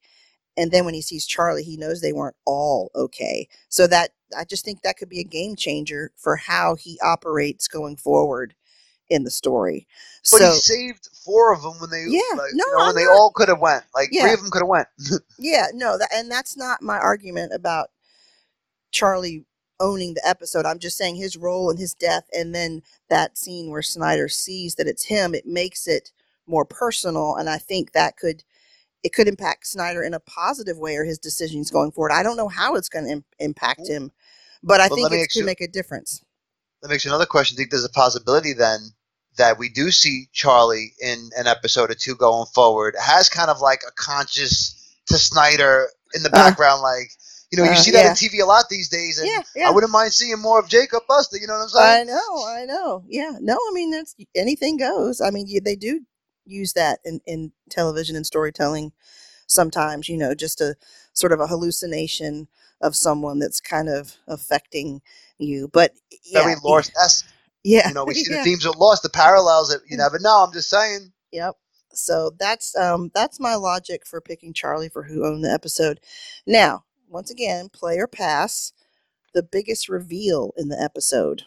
and then when he sees Charlie, he knows they weren't all okay. So that I just think that could be a game changer for how he operates going forward in the story. But so he saved four of them when they, Yeah, like, no, you know, when they all could have went. Like Yeah. three of them could have went. [laughs] yeah, no, that, and that's not my argument about Charlie owning the episode. I'm just saying his role and his death, and then that scene where Snyder sees that it's him. It makes it more personal, and I think that could it could impact Snyder in a positive way or his decisions going forward. I don't know how it's going to Im- impact him, but I Well, think it could you- make a difference. that makes another question. I Think there's a possibility then that we do see Charlie in an episode or two going forward has kind of like a conscious to Snyder in the Uh, background, like you know, you uh, see that yeah. in TV a lot these days, and Yeah, I wouldn't mind seeing more of Jacob Buster. You know what I'm saying? I know, I know. Yeah, no, I mean that's anything goes. I mean, you, they do use that in in television and storytelling sometimes. You know, just a sort of a hallucination of someone that's kind of affecting you. But yeah, Very lost esque. Yeah, You know, we [laughs] see yeah. the themes of lost, the parallels that you [laughs] never know. I'm just saying. Yep. So that's um that's my logic for picking Charlie for who owned the episode. Now, once again, play or pass. the biggest reveal in the episode.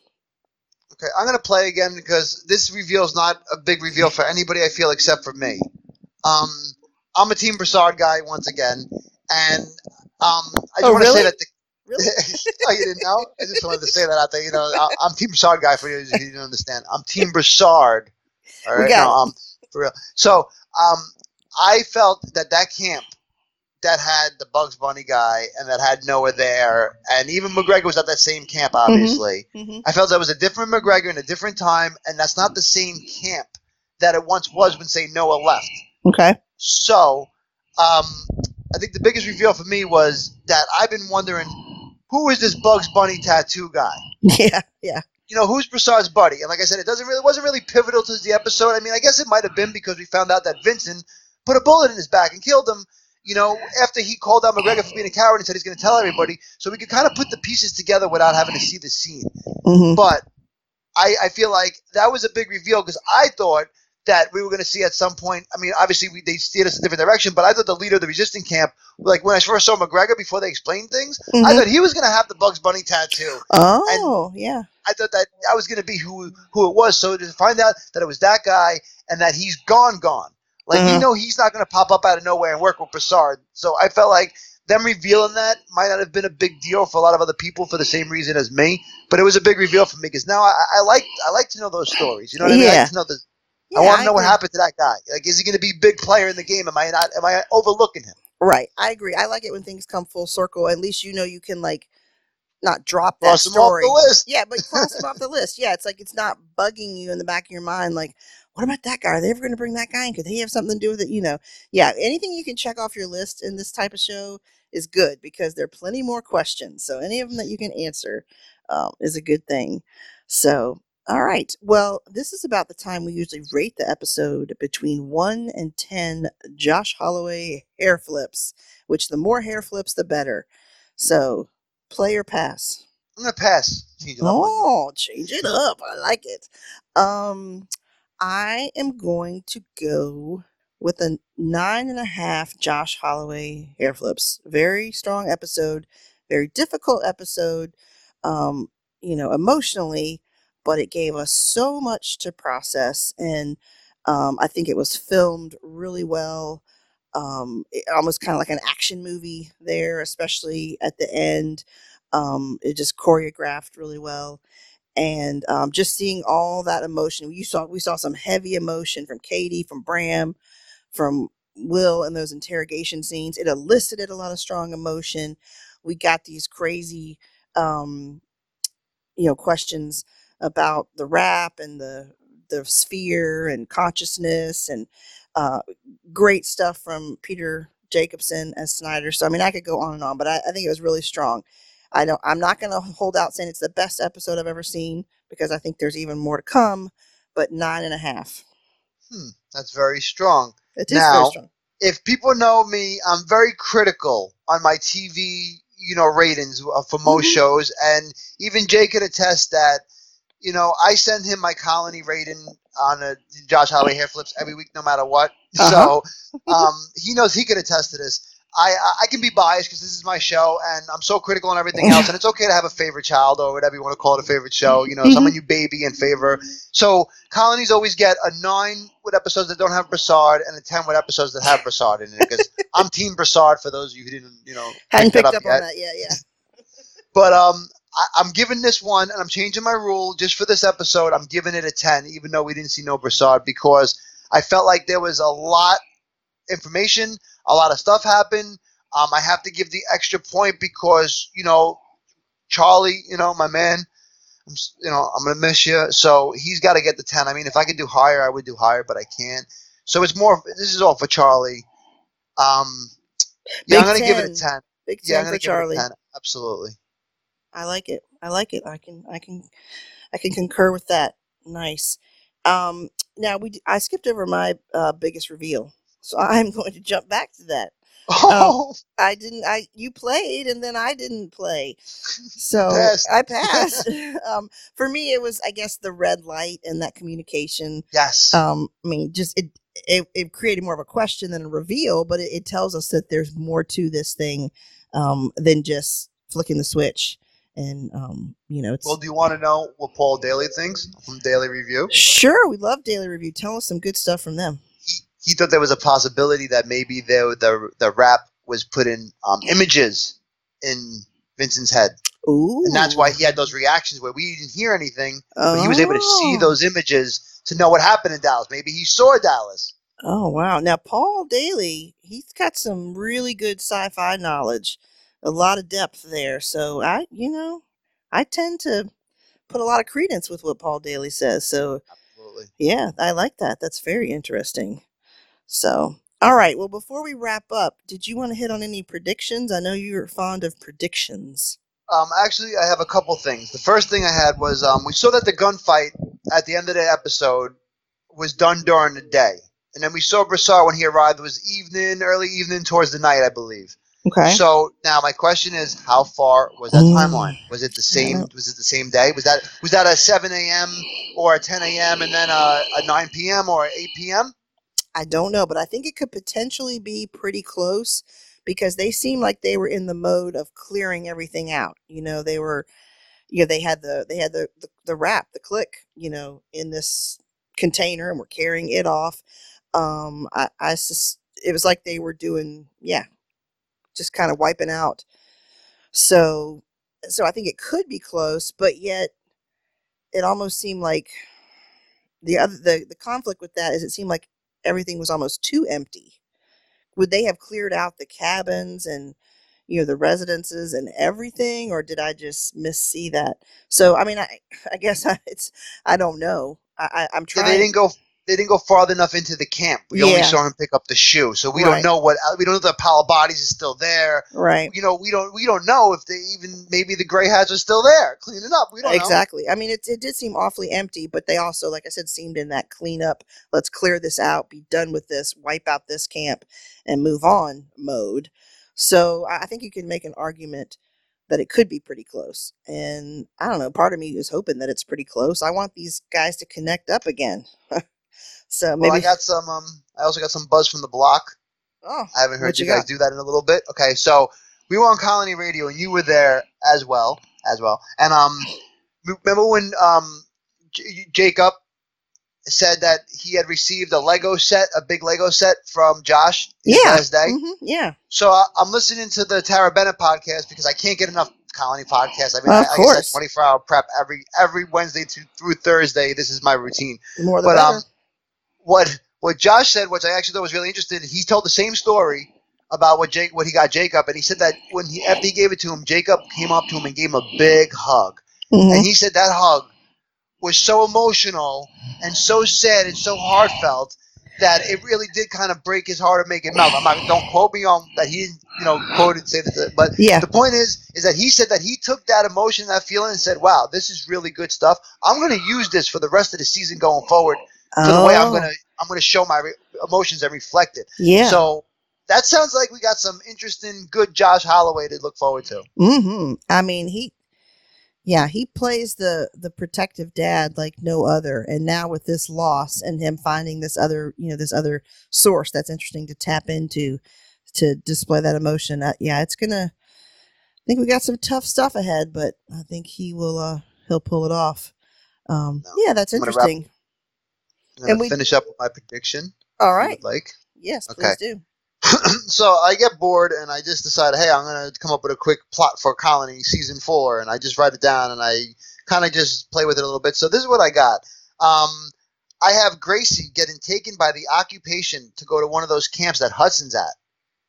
Okay, I'm gonna play again because this reveal is not a big reveal for anybody. I feel except for me. Um, I'm a Team Broussard guy once again, and um, I just Oh, want to really? say that. The, Really? [laughs] oh, you didn't know? I just wanted to say that out there. You know, I, I'm Team Broussard guy for you if you didn't understand. I'm Team Broussard. All We right, no, um, for real. So, um, I felt that that camp that had the Bugs Bunny guy and that had Noah there, and even McGregor was at that same camp, obviously. hmm I felt that was a different McGregor in a different time, and that's not the same camp that it once was when, say, Noah left. Okay. So, um, I think the biggest reveal for me was that I've been wondering who is this Bugs Bunny tattoo guy? [laughs] Yeah. Yeah. You know, who's Broussard's buddy? And like I said, it doesn't really wasn't really pivotal to the episode. I mean, I guess it might have been because we found out that Vincent put a bullet in his back and killed him. You know, after he called out McGregor for being a coward and said he's going to tell everybody, so we could kind of put the pieces together without having to see the scene hmm but I, I feel like that was a big reveal because I thought that we were going to see at some point. I mean, obviously we, they steered us a different direction, but I thought the leader of the resistant camp, like when I first saw McGregor before they explained things, I Mhm. thought he was going to have the Bugs Bunny tattoo. Oh, yeah. I thought that that was going to be who who it was. So to find out that it was that guy and that he's gone, gone, like you Mhm. know, he's not going to pop up out of nowhere and work with Broussard. So I felt like them revealing that might not have been a big deal for a lot of other people for the same reason as me, but it was a big reveal for me because now I, I like I like to know those stories. You know what I mean? I Yeah. know the, Yeah, I want to know what happened to that guy. Like, is he going to be a big player in the game? Am I not? Am I overlooking him? Right. I agree. I like it when things come full circle. At least you know you can like not drop that Cross him off story. the list. Yeah, but cross them off [laughs] the list. Yeah, it's like it's not bugging you in the back of your mind. Like, what about that guy? Are they ever going to bring that guy in? Could he have something to do with it? You know, yeah. Anything you can check off your list in this type of show is good because there are plenty more questions. So any of them that you can answer um, is a good thing. So. All right. Well, this is about the time we usually rate the episode between 1 and 10 Josh Holloway hair flips, which the more hair flips, the better. So, play or pass? I'm going to pass. Change it up. Oh, change it up. I like it. Um, I am going to go with a nine and a half Josh Holloway hair flips. Very strong episode, very difficult episode, um, you know, emotionally, but it gave us so much to process. And um, I think it was filmed really well. Um, it, almost kind of like an action movie there, especially at the end. Um, it just choreographed really well and um, just seeing all that emotion you saw we saw some heavy emotion from katie from bram from will in those interrogation scenes. It elicited a lot of strong emotion. We got these crazy um, you know questions about the rap and the the sphere and consciousness and uh, great stuff from peter jacobson as snyder. So i mean i could go on and on but i, I think it was really strong I don't. I'm not going to hold out saying it's the best episode I've ever seen because I think there's even more to come. But nine and a half. Hmm, that's very strong. It is very strong. if people know me, I'm very critical on my TV, you know, ratings uh, for most Mhm. shows, and even Jay could attest that, you know, I send him my colony rating on a Josh Holloway hair flips every week, no matter what. [laughs] Uh-huh. So [laughs] um, he knows he could attest to this. I I- can be biased because this is my show, and I'm so critical on everything else, and it's okay to have a favorite child or whatever you want to call it, a favorite show. You know, Mhm. someone you baby in favor. So colonies always get a nine with episodes that don't have Broussard and a ten with episodes that have Broussard in it. Because [laughs] I'm Team Broussard for those of you who didn't, you know, Hadn't picked up, yet. on that yet. Yeah. [laughs] But um, I, I'm giving this one, and I'm changing my rule just for this episode. I'm giving it a ten, even though we didn't see no Broussard, because I felt like there was a lot information, a lot of stuff happened. Um, I have to give the extra point because you know Charlie, you know my man. I'm, you know I'm gonna miss you, so he's got to get the ten. I mean, if I could do higher, I would do higher, but I can't. So it's more. This is all for Charlie. Um, yeah, Big I'm gonna give it a 10. ten. Big Yeah, I'm ten gonna for give Charlie. it a ten. Absolutely. I like it. I like it. I can. I can. I can concur with that. Nice. Um. Now we. I skipped over my uh, biggest reveal, so I'm going to jump back to that. Oh, I didn't. I you played and then I didn't play, so Passed. I passed. [laughs] [laughs] um, for me, it was I guess the red light and that communication. yes. Um, I mean, just it it, it created more of a question than a reveal, but it, it tells us that there's more to this thing um, than just flicking the switch and um, you know, it's Well, do you want to know what Paul Daly thinks from Daily Review? sure we love Daily Review. Tell us some good stuff from them. He, thought there was a possibility that maybe there, the the rap was put in um, images in Vincent's head, Ooh, and that's why he had those reactions where we didn't hear anything, but he was able to see Oh. those images to know what happened in Dallas. Maybe he saw Dallas. Oh wow! Now Paul Daly, he's got some really good sci-fi knowledge, a lot of depth there. So I, you know, I tend to put a lot of credence with what Paul Daly says. So Absolutely. yeah, I like that. That's very interesting. So all right, well, before we wrap up, did you want to hit on any predictions? I know you're fond of predictions. Um, actually, I have a couple things. The first thing I had was um, we saw that the gunfight at the end of the episode was done during the day, and then we saw Broussard when he arrived was evening, early evening towards the night, I believe. Okay. So now my question is, how far was that Mm. timeline? Was it the same? Was it the same day? Was that was that a seven a.m. or a ten a.m. and then a, a nine p.m. or eight p.m.? I don't know, but I think it could potentially be pretty close because they seem like they were in the mode of clearing everything out. You know, they were, you know, they had the they had the the, the rap, the click, you know, in this container, and were carrying it off. Um, I, I sus- it was like they were doing, yeah, just kind of wiping out. So, so I think it could be close, but yet it almost seemed like the other the the conflict with that is it seemed like everything was almost too empty. Would they have cleared out the cabins and you know the residences and everything, or did I just missee that? So I mean, I I guess [laughs] I, it's I don't know. I, I I'm So trying. they didn't go. They didn't go far enough into the camp. We only saw him pick up the shoe, so we Right. don't know what. We don't know if the pile of bodies is still there. right. You know, we don't. We don't know if they even maybe the gray hats are still there, cleaning up. We don't know. Exactly. I mean, it, it did seem awfully empty, but they also, like I said, seemed in that cleanup, let's clear this out, be done with this, wipe out this camp, and move on mode. So I think you can make an argument that it could be pretty close. And I don't know, part of me is hoping that it's pretty close. I want these guys to connect up again. [laughs] so Well, I got some. Um, I also got some buzz from the block. oh, I haven't heard you, you guys do that in a little bit. Okay, so we were on Colony Radio, and you were there as well, as well. And um, remember when um, J- Jacob said that he had received a Lego set, a big Lego set from Josh Yeah. mhm, yeah. So I, I'm listening to the Tara Bennett podcast because I can't get enough Colony podcasts. I mean, Of I, I course. guess 24 hour prep every every Wednesday to, through Thursday. This is my routine. The more the But better. um, what what Josh said, which I actually thought was really interesting, he told the same story about what Jake what he got Jacob, and he said that when he after he gave it to him, Jacob came up to him and gave him a big hug, Mhm. and he said that hug was so emotional and so sad and so heartfelt that it really did kind of break his heart and make it melt. I'm not don't quote me on that he didn't you know quote it say that, but yeah. the point is is that he said that he took that emotion, that feeling, and said, "Wow, this is really good stuff. I'm going to use this for the rest of the season going forward." To the way I'm Oh, gonna I'm gonna show my re- emotions and reflect it. Yeah. So that sounds like we got some interesting, good Josh Holloway to look forward to. hmm I mean, he, yeah, he plays the the protective dad like no other. And now with this loss and him finding this other, you know, this other source that's interesting to tap into to display that emotion. Uh, yeah, it's gonna. I think we got some tough stuff ahead, but I think he will. uh He'll pull it off. Um, No, yeah, that's interesting. I'm And we- finish up with my prediction. All right. like. Yes, Okay. please do. [clears throat] so I get bored and I just decide, hey, I'm gonna come up with a quick plot for Colony season four, and I just write it down and I kind of just play with it a little bit. So this is what I got. Um, I have Gracie getting taken by the occupation to go to one of those camps that Hudson's at.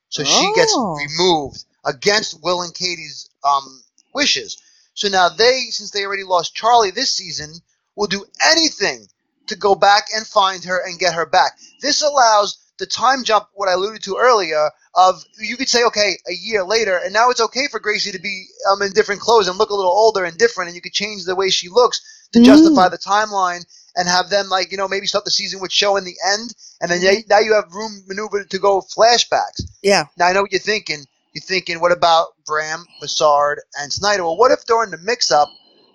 So she gets Oh. removed against Will and Katie's um, wishes. So now they, since they already lost Charlie this season, will do anything to go back and find her and get her back. This allows the time jump, what I alluded to earlier, of you could say, okay, a year later, and now it's okay for Gracie to be um, in different clothes and look a little older and different, and you could change the way she looks to Mm. justify the timeline and have them like you know maybe start the season with show in the end, and then Mhm. now you have room maneuver to go flashbacks. Yeah. Now I know what you're thinking. You're thinking, what about Bram, Broussard, and Snyder? Well, what if during the mix-up,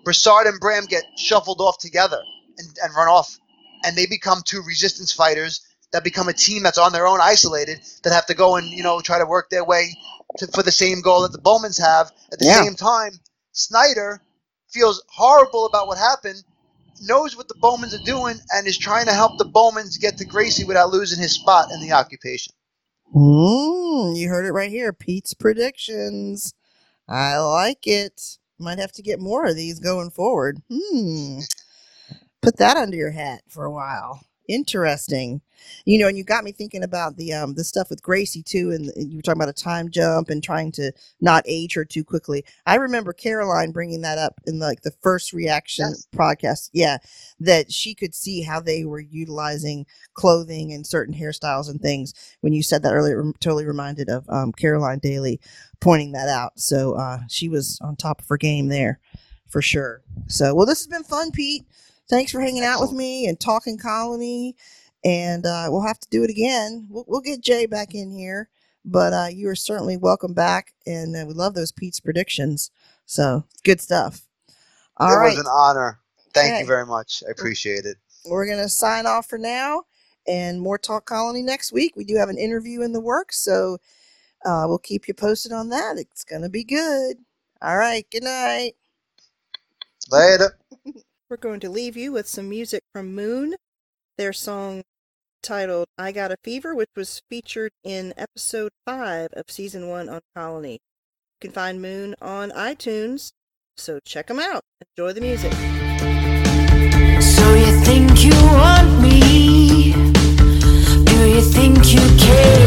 Broussard and Bram get shuffled off together and, and run off, and they become two resistance fighters that become a team that's on their own, isolated, that have to go and you know try to work their way to, for the same goal that the Bowmans have. At the Yeah. same time, Snyder feels horrible about what happened, knows what the Bowmans are doing, and is trying to help the Bowmans get to Gracie without losing his spot in the occupation. Mm, you heard it right here. Pete's predictions. I like it. Might have to get more of these going forward. Hmm. Put that under your hat for a while. Interesting. You know, and you got me thinking about the um the stuff with Gracie too, and you were talking about a time jump and trying to not age her too quickly. I remember Caroline bringing that up in like the first reaction Yes. podcast. Yeah, that she could see how they were utilizing clothing and certain hairstyles and things. When you said that earlier, I'm totally reminded of um, Caroline Daly pointing that out. So uh, she was on top of her game there for sure. So, well, this has been fun, Pete. Thanks for hanging out with me and talking colony. And uh, we'll have to do it again. We'll, we'll get Jay back in here, but uh, you are certainly welcome back. And uh, we love those Pete's predictions. So good stuff. All it right, was an honor. Thank Okay. you very much. I appreciate it. we're gonna sign off for now, and more talk colony next week. We do have an interview in the works, so uh, we'll keep you posted on that. It's gonna be good. All right, good night. Later. We're going to leave you with some music from Moon, their song titled I Got a Fever, which was featured in episode 5 of season 1 on Colony. You can find Moon on iTunes, so check them out. Enjoy the music. So you think you want me? Do you think you care?